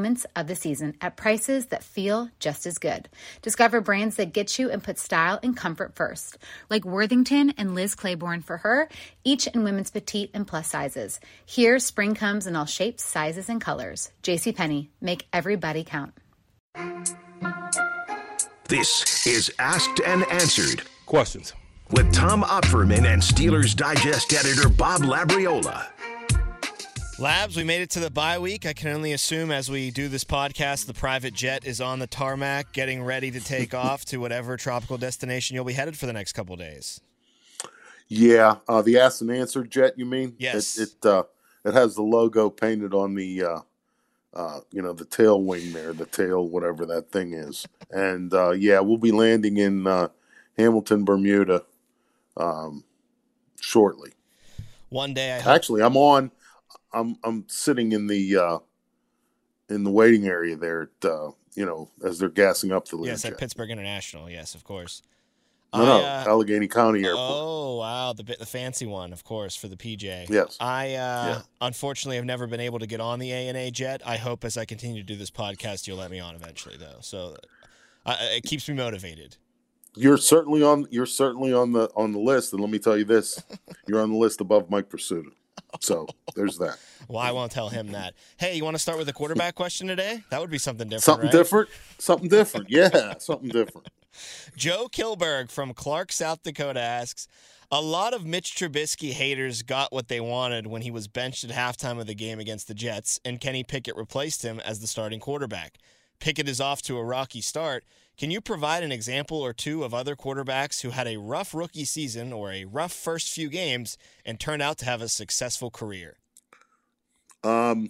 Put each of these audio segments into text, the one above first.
moments of the season at prices that feel just as good. Discover brands that get you and put style and comfort first, like Worthington and Liz Claiborne for her, each in women's petite and plus sizes. Here, spring comes in all shapes, sizes, and colors. JCPenney, make everybody count. This is Asked and Answered Questions. with Tom Opferman and Steelers Digest editor Bob Labriola. Labs, we made it to the bye week. I can only assume as we do this podcast, the private jet is on the tarmac getting ready to take off to whatever tropical destination you'll be headed for the next couple days. Yeah, uh, the asked and answer jet. You mean? Yes. It it, uh, it has the logo painted on the uh, uh, you know the tail wing there, the tail whatever that thing is, and uh, yeah, we'll be landing in uh, Hamilton, Bermuda, um, shortly. One day, I hope. Actually, I'm on. I'm I'm sitting in the uh, in the waiting area there. At, uh, you know, as they're gassing up the Yes, Learjet. at Pittsburgh International. Yes, of course. No, no, uh, Allegheny County Airport. Oh wow, the the fancy one, of course, for the PJ. Yes. I uh, Yeah. unfortunately have never been able to get on the A and A jet. I hope as I continue to do this podcast, you'll let me on eventually, though. So uh, it keeps me motivated. You're certainly on. You're certainly on the on the list, and let me tell you this: you're on the list above Mike Prisuta. So there's that. Well, I won't tell him that. Hey, you want to start with a quarterback question today? That would be something different. Something right? different. Something different. Yeah, something different. Joe Kilberg from Clark, South Dakota asks A lot of Mitch Trubisky haters got what they wanted when he was benched at halftime of the game against the Jets, and Kenny Pickett replaced him as the starting quarterback. Pickett is off to a rocky start. Can you provide an example or two of other quarterbacks who had a rough rookie season or a rough first few games and turned out to have a successful career? Um,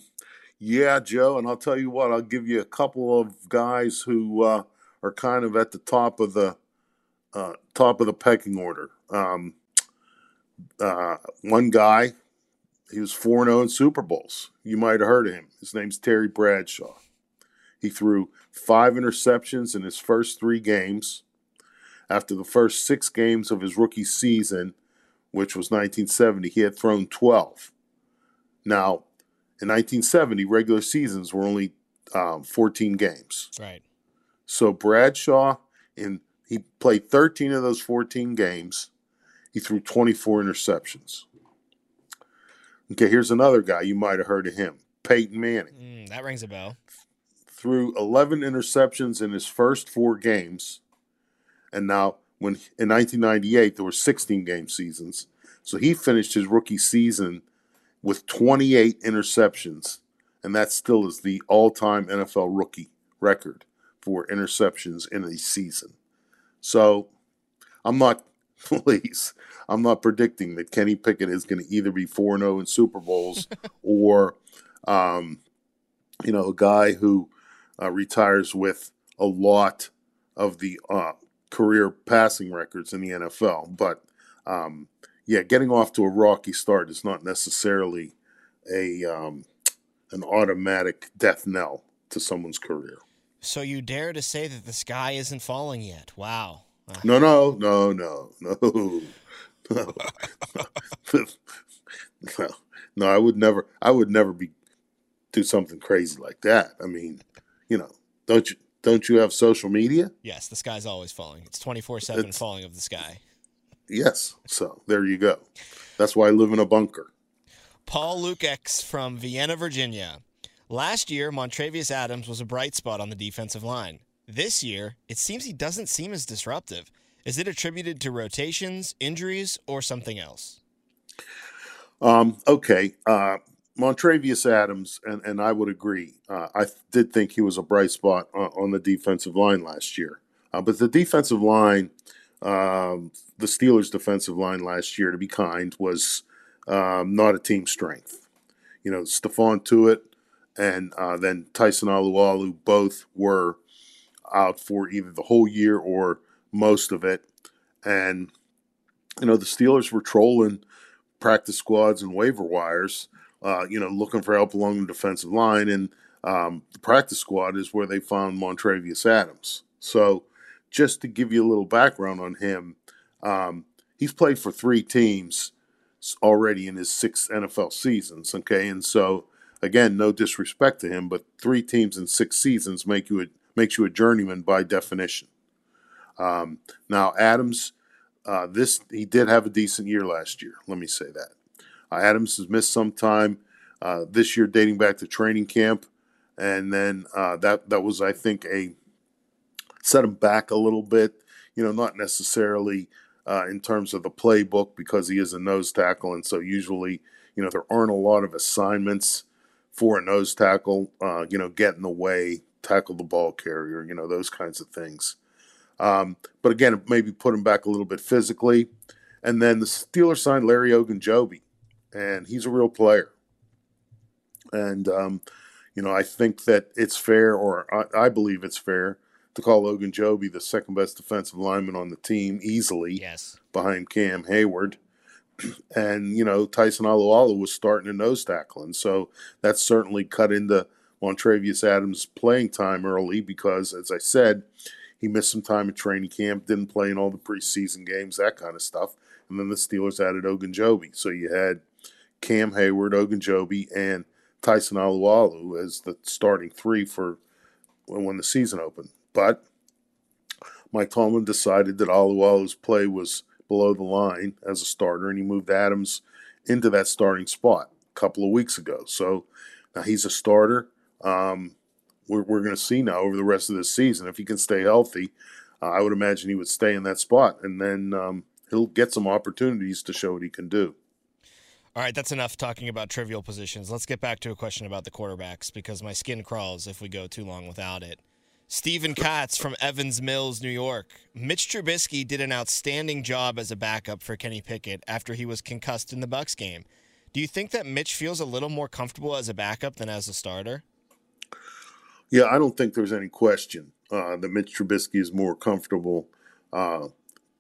yeah, Joe, and I'll tell you what. I'll give you a couple of guys who uh, are kind of at the top of the uh, top of the pecking order. Um, uh, one guy, he was four zero in Super Bowls. You might have heard of him. His name's Terry Bradshaw. He threw five interceptions in his first three games. After the first six games of his rookie season, which was 1970, he had thrown 12. Now, in 1970, regular seasons were only um, 14 games. Right. So Bradshaw, in he played 13 of those 14 games. He threw 24 interceptions. Okay, here's another guy you might have heard of him, Peyton Manning. Mm, that rings a bell. Threw 11 interceptions in his first four games, and now when in 1998 there were 16 game seasons, so he finished his rookie season with 28 interceptions, and that still is the all-time NFL rookie record for interceptions in a season. So I'm not, please, I'm not predicting that Kenny Pickett is going to either be 4 0 in Super Bowls or, um, you know, a guy who uh, retires with a lot of the uh, career passing records in the NFL. But um, yeah, getting off to a rocky start is not necessarily a um, an automatic death knell to someone's career. So you dare to say that the sky isn't falling yet? Wow. Uh, No, no, no, no, no, no, no, no. I would never. I would never be do something crazy like that. I mean, you know, don't you don't you have social media? Yes, the sky's always falling. It's 24 7 falling of the sky. Yes. So there you go. That's why I live in a bunker. Paul Lukex from Vienna, Virginia. Last year, Montravius Adams was a bright spot on the defensive line. This year, it seems he doesn't seem as disruptive. Is it attributed to rotations, injuries, or something else? Um, okay. Uh, Montravius Adams, and, and I would agree. Uh, I did think he was a bright spot on, on the defensive line last year. Uh, but the defensive line, um, the Steelers' defensive line last year, to be kind, was um, not a team strength. You know, Stephon Tuitt and uh, then Tyson Alualu both were out for either the whole year or most of it. And, you know, the Steelers were trolling practice squads and waiver wires, uh, you know, looking for help along the defensive line. And um, the practice squad is where they found Montravius Adams. So, just to give you a little background on him, um, he's played for three teams already in his six NFL seasons. Okay, and so again, no disrespect to him, but three teams in six seasons make you a, makes you a journeyman by definition. Um, now, Adams, uh, this he did have a decent year last year. Let me say that. Uh, Adams has missed some time uh, this year, dating back to training camp, and then uh, that that was, I think, a set him back a little bit. You know, not necessarily in terms of the playbook because he is a nose tackle, and so usually, you know, there aren't a lot of assignments for a nose tackle. You know, get in the way, tackle the ball carrier, you know, those kinds of things. Um, but again, maybe put him back a little bit physically. And then the Steelers signed Larry Ogunjobi, and he's a real player. And um, you know, I think that it's fair, or I, I believe it's fair, to call Ogunjobi the second best defensive lineman on the team easily. Yes. Behind Cam Heyward. And, you know, Tyson Alualu was starting a nose tackling. So that certainly cut into Montravius Adams' playing time early because, as I said, he missed some time at training camp, didn't play in all the preseason games, that kind of stuff. And then the Steelers added Ogunjobi. So you had Cam Heyward, Ogunjobi, and Tyson Alualu as the starting three for when the season opened. But Mike Tomlin decided that Alualu's play was below the line as a starter, and he moved Adams into that starting spot a couple of weeks ago. So now he's a starter. Um, we're, we're going to see now over the rest of the season if he can stay healthy. Uh, I would imagine he would stay in that spot, and then um, he'll get some opportunities to show what he can do. All right, that's enough talking about trivial positions. Let's get back to a question about the quarterbacks because my skin crawls if we go too long without it. Stephen Katz from Evans Mills, New York. Mitch Trubisky did an outstanding job as a backup for Kenny Pickett after he was concussed in the Bucs game. Do you think that Mitch feels a little more comfortable as a backup than as a starter? Yeah, I don't think there's any question uh, that Mitch Trubisky is more comfortable uh,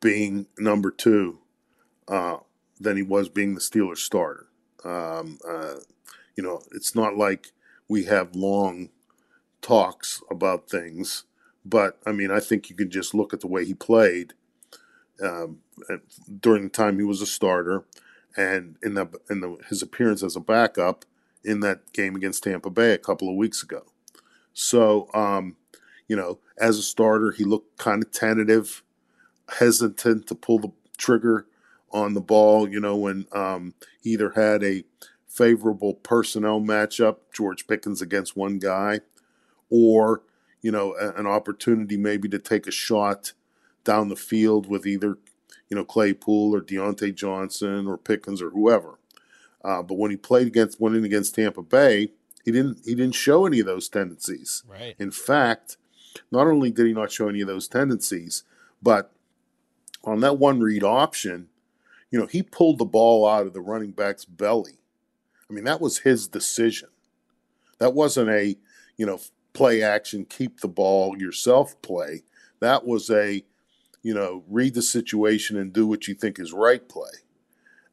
being number two uh, than he was being the Steelers starter. Um, uh, you know, it's not like we have long talks about things, but I mean, I think you can just look at the way he played um, during the time he was a starter, and in the in the his appearance as a backup in that game against Tampa Bay a couple of weeks ago. So, um, you know, as a starter, he looked kind of tentative, hesitant to pull the trigger on the ball. You know, when um, he either had a favorable personnel matchup, George Pickens against one guy, or you know an opportunity maybe to take a shot down the field with either you know Claypool or Diontae Johnson or Pickens or whoever. Uh, but when he played against winning against Tampa Bay, he didn't he didn't show any of those tendencies. Right. In fact, not only did he not show any of those tendencies, but on that one read option, you know, he pulled the ball out of the running back's belly. I mean, that was his decision. That wasn't a, you know, play action, keep the ball yourself play. That was a, you know, read the situation and do what you think is right play.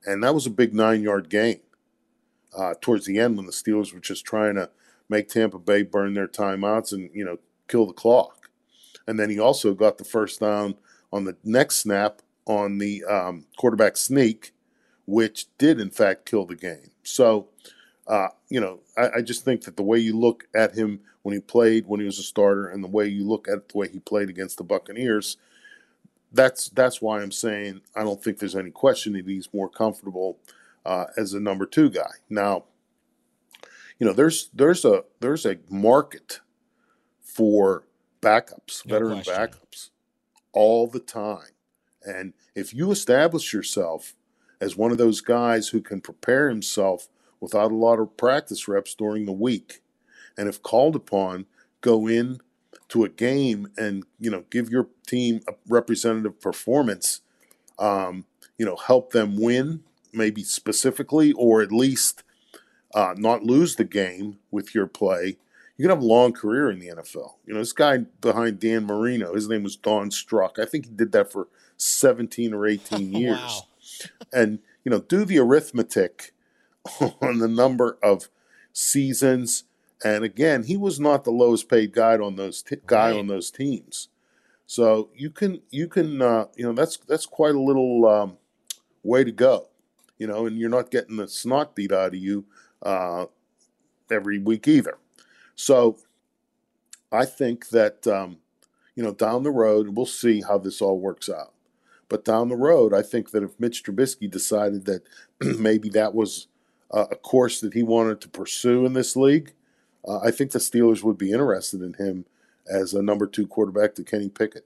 And that was a big nine yard gain uh, towards the end when the Steelers were just trying to make Tampa Bay burn their timeouts and, you know, kill the clock. And then he also got the first down on the next snap on the um, quarterback sneak, which did, in fact, kill the game. So, uh, you know, I, I, just think that the way you look at him when he played, when he was a starter, and the way you look at the way he played against the Buccaneers, that's that's why I'm saying I don't think there's any question that he's more comfortable uh, as a number two guy. Now, you know, there's there's a there's a market for backups, No veteran question. backups, all the time. And if you establish yourself as one of those guys who can prepare himself without a lot of practice reps during the week, and if called upon, go in to a game and you know give your team a representative performance, um, you know, help them win, maybe specifically, or at least uh, not lose the game with your play. You can have a long career in the NFL. You know, this guy behind Dan Marino, his name was Don Strock. I think he did that for 17 or 18 years. Wow. and you know do the arithmetic on the number of seasons. And again he was not the lowest paid guy on those t- guy Right. on those teams. So you can you can uh, you know that's that's quite a little um, way to go you know and you're not getting the snot beat out of you uh, every week either. So i think that um, you know down the road we'll see how this all works out but down the road, I think that if Mitch Trubisky decided that maybe that was uh, a course that he wanted to pursue in this league, uh, I think the Steelers would be interested in him as a number two quarterback to Kenny Pickett.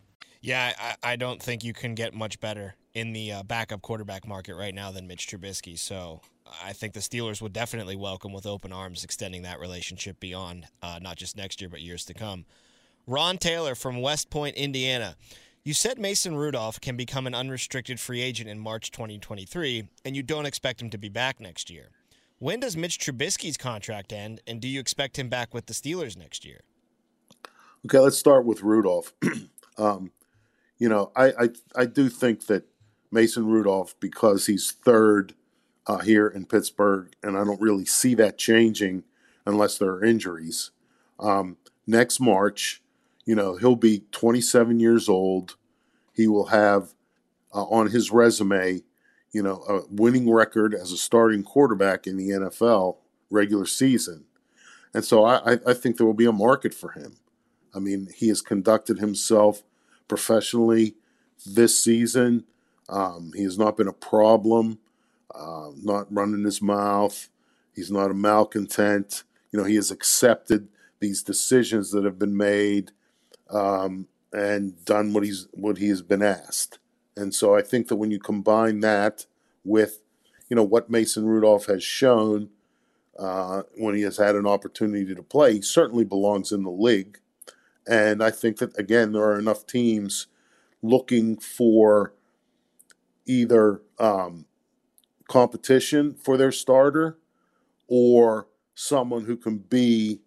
Yeah, I, I don't think you can get much better in the uh, backup quarterback market right now than Mitch Trubisky. So I think the Steelers would definitely welcome with open arms extending that relationship beyond uh, not just next year, but years to come. Ron Taylor from West Point, Indiana. You said Mason Rudolph can become an unrestricted free agent in March 2023, and you don't expect him to be back next year. When does Mitch Trubisky's contract end, and do you expect him back with the Steelers next year? Okay, let's start with Rudolph. um, you know, I, I I do think that Mason Rudolph, because he's third uh, here in Pittsburgh, and I don't really see that changing unless there are injuries. Um, next March, you know, he'll be 27 years old. He will have uh, on his resume, you know, a winning record as a starting quarterback in the NFL regular season. And so I, I- I think there will be a market for him. I mean, he has conducted himself professionally this season. Um, he has not been a problem, uh, not running his mouth. He's not a malcontent. You know, he has accepted these decisions that have been made um, and done what he's what he has been asked. And so I think that when you combine that with, you know, what Mason Rudolph has shown uh, when he has had an opportunity to play, he certainly belongs in the league. And I think that again, there are enough teams looking for either um, competition for their starter or someone who can be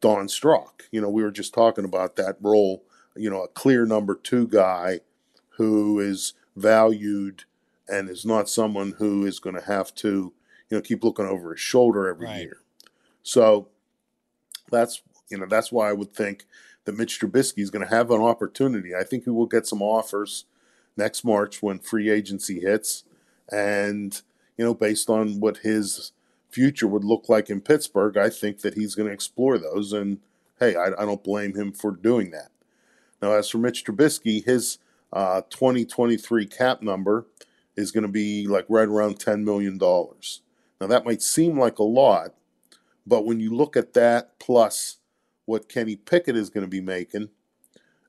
Don Strock. You know, we were just talking about that role. You know, a clear number two guy who is valued and is not someone who is going to have to, you know, keep looking over his shoulder every Right. year. So that's you know that's why I would think that Mitch Trubisky is going to have an opportunity. I think he will get some offers next March when free agency hits, and you know based on what his future would look like in Pittsburgh, I think that he's going to explore those. And hey, I, I don't blame him for doing that. Now, as for Mitch Trubisky, his uh, 2023 cap number is going to be like right around $10 million. Now, that might seem like a lot, but when you look at that plus what Kenny Pickett is going to be making,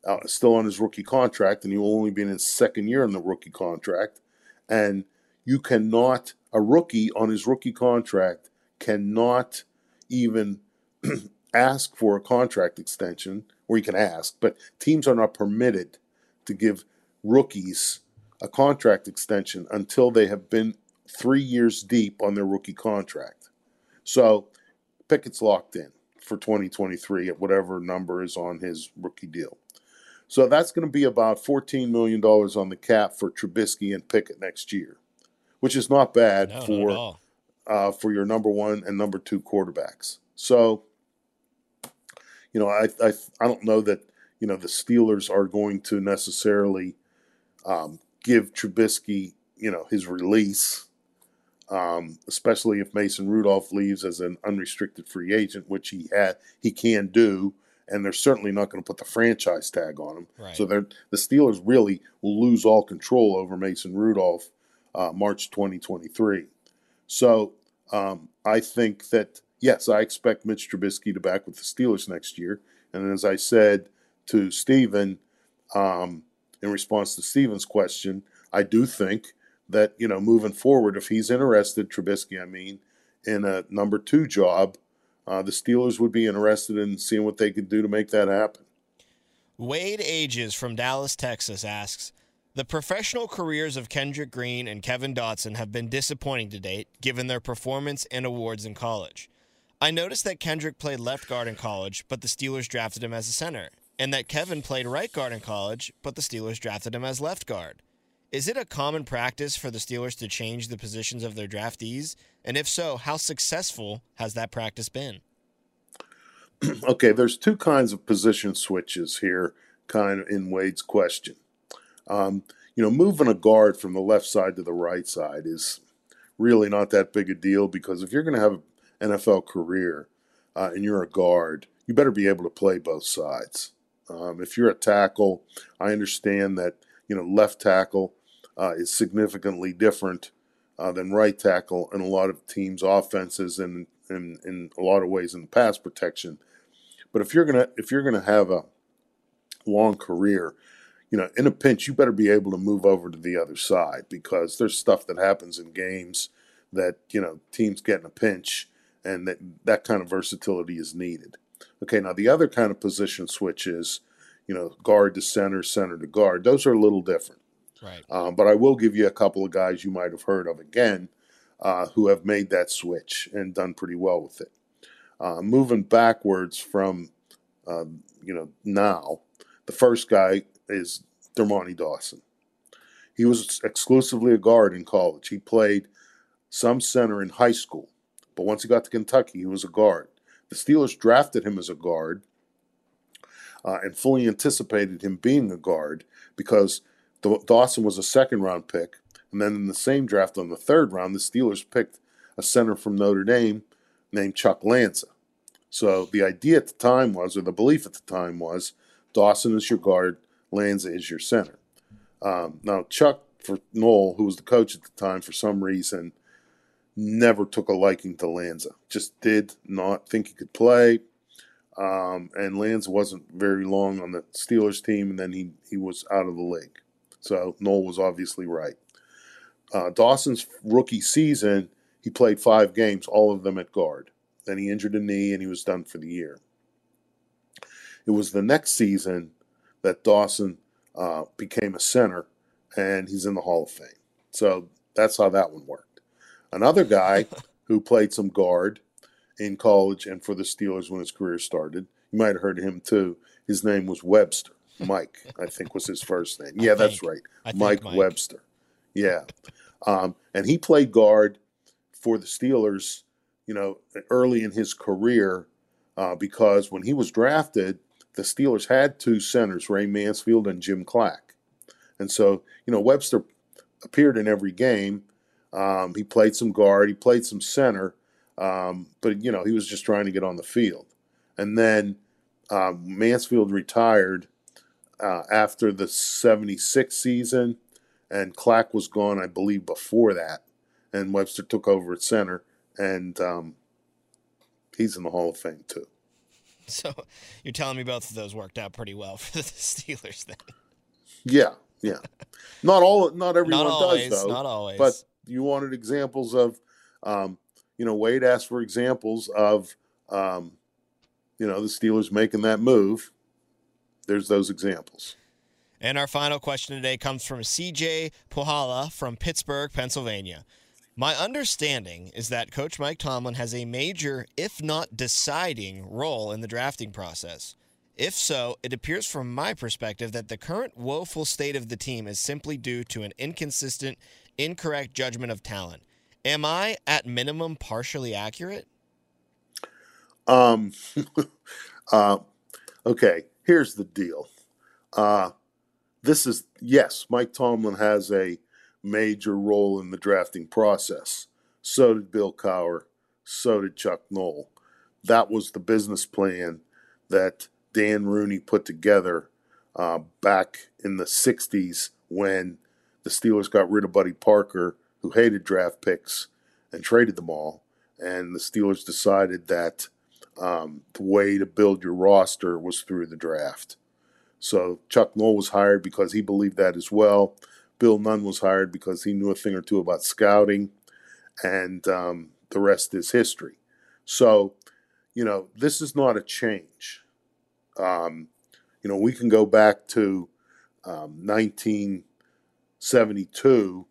uh, still on his rookie contract, and he will only be in his second year in the rookie contract, and you cannot, a rookie on his rookie contract cannot even ask for a contract extension, or you can ask, but teams are not permitted to give rookies a contract extension until they have been three years deep on their rookie contract. So Pickett's locked in for 2023 at whatever number is on his rookie deal. So that's going to be about $14 million on the cap for Trubisky and Pickett next year, which is not bad No, for all. uh, for your number one and number two quarterbacks. So, you know, I, I I don't know that you know the Steelers are going to necessarily um, give Trubisky you know his release, um, especially if Mason Rudolph leaves as an unrestricted free agent, which he had he can do. And they're certainly not going to put the franchise tag on him. Right. So they're, the Steelers really will lose all control over Mason Rudolph uh, March 2023. So um, I think that yes, I expect Mitch Trubisky to back with the Steelers next year. And as I said to Steven, um, in response to Steven's question, I do think that you know moving forward, if he's interested, Trubisky, I mean, in a number two job, uh, the Steelers would be interested in seeing what they could do to make that happen. Wade Ages from Dallas, Texas asks The professional careers of Kendrick Green and Kevin Dotson have been disappointing to date, given their performance and awards in college. I noticed that Kendrick played left guard in college, but the Steelers drafted him as a center, and that Kevin played right guard in college, but the Steelers drafted him as left guard. Is it a common practice for the Steelers to change the positions of their draftees? And if so, how successful has that practice been? okay, there's two kinds of position switches here, kind of in Wade's question. Um, you know, moving a guard from the left side to the right side is really not that big a deal because if you're going to have an NFL career uh, and you're a guard, you better be able to play both sides. Um, if you're a tackle, I understand that you know left tackle uh, is significantly different uh, than right tackle in a lot of teams' offenses and in, in a lot of ways in pass protection. But if you're gonna if you're gonna have a long career, you know, in a pinch, you better be able to move over to the other side because there's stuff that happens in games that you know teams get in a pinch, and that that kind of versatility is needed. Okay, now the other kind of position switch is, you know, guard to center, center to guard. Those are a little different. Right. Um, but I will give you a couple of guys you might have heard of again uh, who have made that switch and done pretty well with it. Uh, moving backwards from, uh, you know, now, the first guy is Dermontti Dawson. He was exclusively a guard in college. He played some center in high school, but once he got to Kentucky, he was a guard. The Steelers drafted him as a guard uh, and fully anticipated him being a guard because Dawson was a second round pick. And then in the same draft on the third round, the Steelers picked a center from Notre Dame named Chuck Lanza. So the idea at the time was, or the belief at the time was, Dawson is your guard, Lanza is your center. Um, now, Chuck for Noll, who was the coach at the time, for some reason, never took a liking to Lanza. Just did not think he could play. Um, and Lanza wasn't very long on the Steelers team, and then he, he was out of the league. So Noll was obviously right. Uh, Dawson's rookie season, he played five games, all of them at guard. Then he injured a knee and he was done for the year. It was the next season that Dawson uh, became a center and he's in the Hall of Fame. So that's how that one worked. Another guy who played some guard in college and for the Steelers when his career started, you might have heard of him too. His name was Webster. Mike, I think was his first name. Yeah, that's right. Mike, Mike, Webster. Yeah. Um, and he played guard for the Steelers, you know, early in his career uh, because when he was drafted, the Steelers had two centers, Ray Mansfield and Jim Clack. And so, you know, Webster appeared in every game. Um, he played some guard, he played some center, um, but, you know, he was just trying to get on the field. And then um, Mansfield retired uh, after the 76 season, and Clack was gone, I believe, before that. And Webster took over at center, and um, he's in the Hall of Fame too. So you're telling me both of those worked out pretty well for the Steelers then? Yeah, yeah. Not all, not everyone not always, does though. Not always. But you wanted examples of, um, you know, Wade asked for examples of um, you know, the Steelers making that move. There's those examples. And our final question today comes from CJ Puhala from Pittsburgh, Pennsylvania. My understanding is that Coach Mike Tomlin has a major, if not deciding, role in the drafting process. If so, it appears from my perspective that the current woeful state of the team is simply due to an inconsistent, incorrect judgment of talent. Am I, at minimum, partially accurate? Um, uh, okay, here's the deal. Uh, this is, yes, Mike Tomlin has a major role in the drafting process. So did Bill Cowher. So did Chuck Noll. That was the business plan that Dan Rooney put together uh, back in the 60s when the Steelers got rid of Buddy Parker, who hated draft picks, and traded them all. And the Steelers decided that um, the way to build your roster was through the draft. So Chuck Noll was hired because he believed that as well. Bill Nunn was hired because he knew a thing or two about scouting, and um, the rest is history. So, you know, this is not a change. Um, you know, we can go back to um, 1972,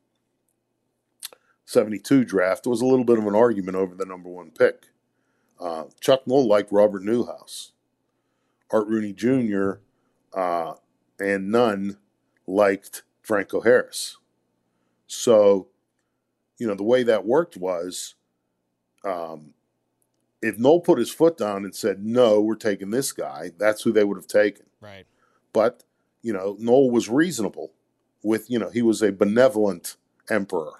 72 draft. Was a little bit of an argument over the number one pick. Uh, Chuck Noll liked Robert Newhouse. Art Rooney Jr. Uh, and Nunn liked Franco Harris. So, you know, the way that worked was um, if Noll put his foot down and said, no, we're taking this guy, that's who they would have taken. Right. But, you know, Noll was reasonable with, you know, he was a benevolent emperor,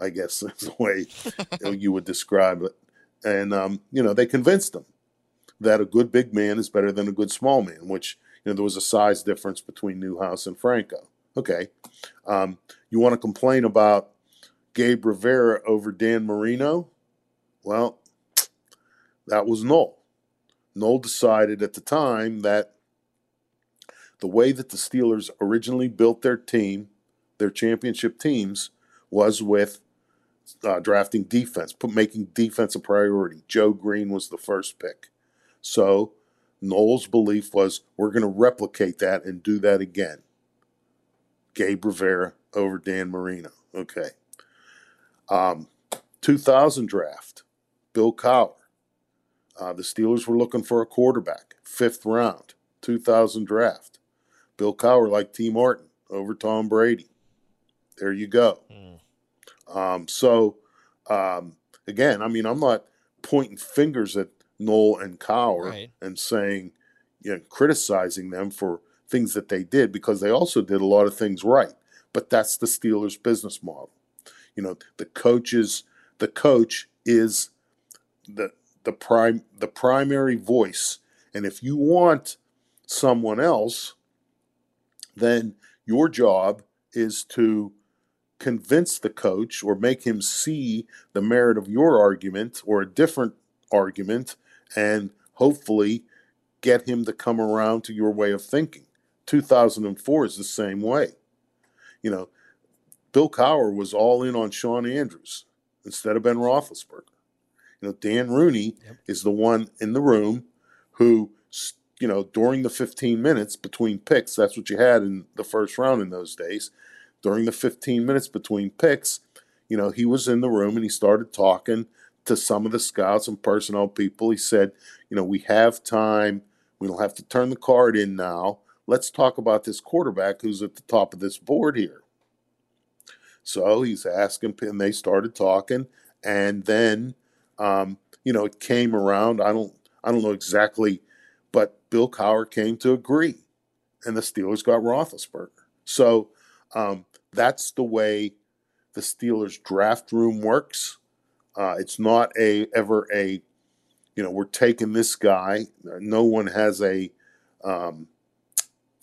I guess is the way you would describe it. And, um, you know, they convinced him that a good big man is better than a good small man, which, you know, there was a size difference between Newhouse and Franco. Okay. Um, you want to complain about Gabe Rivera over Dan Marino? Well, that was Noll. Noll decided at the time that the way that the Steelers originally built their team, their championship teams, was with uh, drafting defense, put, making defense a priority. Joe Greene was the first pick. So Noll's belief was we're going to replicate that and do that again. Gabe Rivera over Dan Marino. Okay. Um, 2000 draft, Bill Cowher. Uh, the Steelers were looking for a quarterback, fifth round, 2000 draft. Bill Cowher like Tee Martin over Tom Brady. There you go. Mm. Um, so, um, again, I mean, I'm not pointing fingers at Noll and Cowher right. and saying, you know, criticizing them for things that they did because they also did a lot of things right. But that's the Steelers' business model. You know, the coaches, the coach is the the prime the primary voice. And if you want someone else, then your job is to convince the coach or make him see the merit of your argument or a different argument and hopefully get him to come around to your way of thinking. 2004 is the same way. You know, Bill Cowher was all in on Shawn Andrews instead of Ben Roethlisberger. You know, Dan Rooney yep. is the one in the room who, you know, during the 15 minutes between picks, that's what you had in the first round in those days. During the 15 minutes between picks, you know, he was in the room and he started talking to some of the scouts and personnel people. He said, you know, we have time. We don't have to turn the card in now let's talk about this quarterback who's at the top of this board here. So he's asking, and they started talking, and then, um, you know, it came around. I don't, I don't know exactly, but Bill Cowher came to agree, and the Steelers got Roethlisberger. So um, that's the way the Steelers draft room works. Uh, it's not a ever a, you know, we're taking this guy. No one has a um,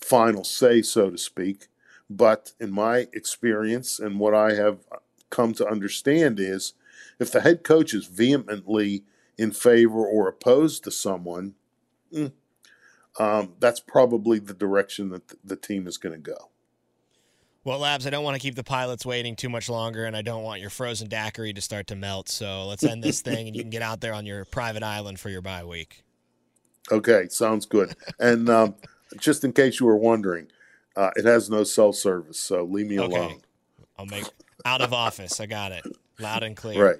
final say, so to speak. But in my experience and what I have come to understand is if the head coach is vehemently in favor or opposed to someone, mm, um, that's probably the direction that the team is going to go. Well, Labs, I don't want to keep the pilots waiting too much longer, and I don't want your frozen daiquiri to start to melt. So let's end this thing, and you can get out there on your private island for your bye week. Okay, sounds good. and um, just in case you were wondering, uh, it has no cell service, so leave me Okay. alone. I'll make out of office. I got it loud and clear. Right.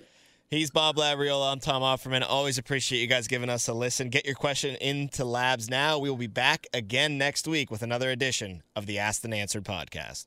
He's Bob Labriola. I'm Tom Offerman. Always appreciate you guys giving us a listen. Get your question into Labs now. We will be back again next week with another edition of the Asked and Answered podcast.